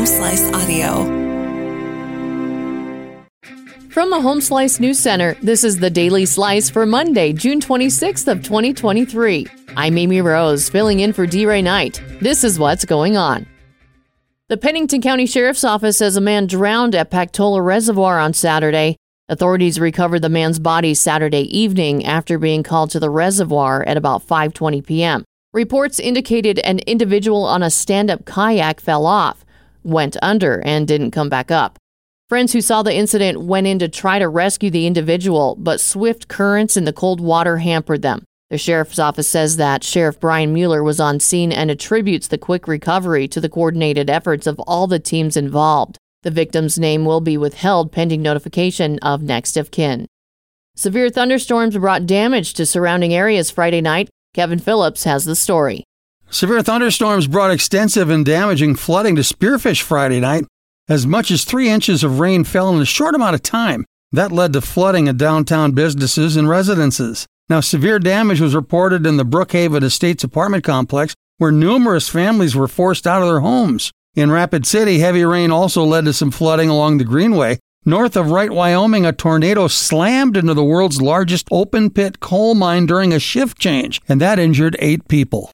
Home Slice Audio. From the Home Slice News Center, this is the Daily Slice for Monday, June 26th of 2023. I'm Amy Rose, filling in for D. Ray Knight. This is what's going on. The Pennington County Sheriff's Office says a man drowned at Pactola Reservoir on Saturday. Authorities recovered the man's body Saturday evening after being called to the reservoir at about 5:20 p.m. Reports indicated an individual on a stand up kayak fell off, went under, and didn't come back up. Friends who saw the incident went in to try to rescue the individual, but swift currents in the cold water hampered them. The sheriff's office says that Sheriff Brian Mueller was on scene and attributes the quick recovery to the coordinated efforts of all the teams involved. The victim's name will be withheld pending notification of next of kin. Severe thunderstorms brought damage to surrounding areas Friday night, Kevin Phillips has the story. Severe thunderstorms brought extensive and damaging flooding to Spearfish Friday night. As much as three inches of rain fell in a short amount of time. That led to flooding at downtown businesses and residences. Now, severe damage was reported in the Brookhaven Estates apartment complex, where numerous families were forced out of their homes. In Rapid City, heavy rain also led to some flooding along the Greenway, North of Wright, Wyoming, a tornado slammed into the world's largest open pit coal mine during a shift change, and that injured eight people.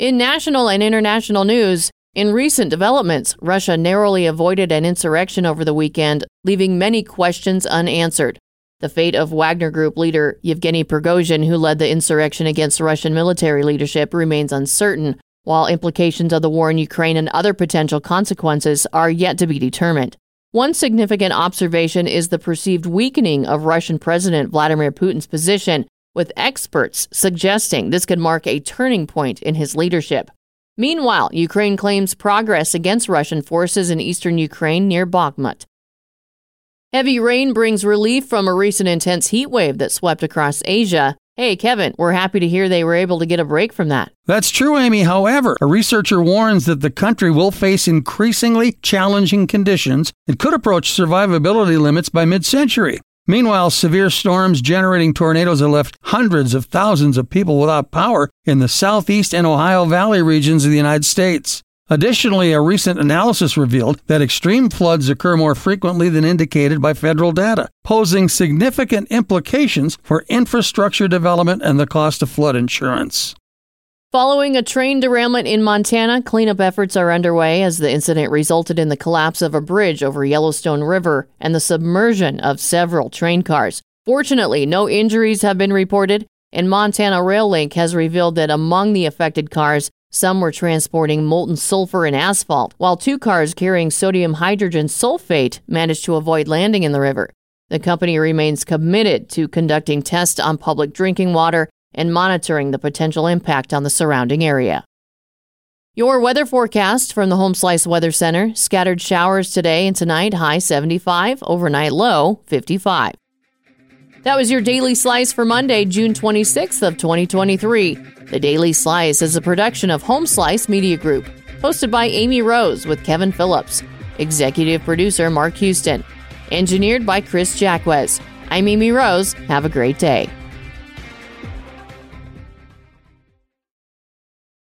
In national and international news, in recent developments, Russia narrowly avoided an insurrection over the weekend, leaving many questions unanswered. The fate of Wagner Group leader Yevgeny Prigozhin, who led the insurrection against Russian military leadership, remains uncertain, while implications of the war in Ukraine and other potential consequences are yet to be determined. One significant observation is the perceived weakening of Russian President Vladimir Putin's position, with experts suggesting this could mark a turning point in his leadership. Meanwhile, Ukraine claims progress against Russian forces in eastern Ukraine near Bakhmut. Heavy rain brings relief from a recent intense heat wave that swept across Asia. Hey, Kevin, we're happy to hear they were able to get a break from that. That's true, Amy. However, a researcher warns that the country will face increasingly challenging conditions and could approach survivability limits by mid century. Meanwhile, severe storms generating tornadoes have left hundreds of thousands of people without power in the southeast and Ohio Valley regions of the United States. Additionally, a recent analysis revealed that extreme floods occur more frequently than indicated by federal data, posing significant implications for infrastructure development and the cost of flood insurance. Following a train derailment in Montana, cleanup efforts are underway as the incident resulted in the collapse of a bridge over Yellowstone River and the submersion of several train cars. Fortunately, no injuries have been reported, and Montana Rail Link has revealed that among the affected cars, some were transporting molten sulfur and asphalt, while two cars carrying sodium hydrogen sulfate managed to avoid landing in the river. The company remains committed to conducting tests on public drinking water and monitoring the potential impact on the surrounding area. Your weather forecast from the Home Slice Weather Center scattered showers today and tonight, high 75, overnight low 55. That was your Daily Slice for Monday, June 26th of 2023. The Daily Slice is a production of Home Slice Media Group, hosted by Amy Rose with Kevin Phillips, executive producer Mark Houston, engineered by Chris Jacquez. I'm Amy Rose. Have a great day.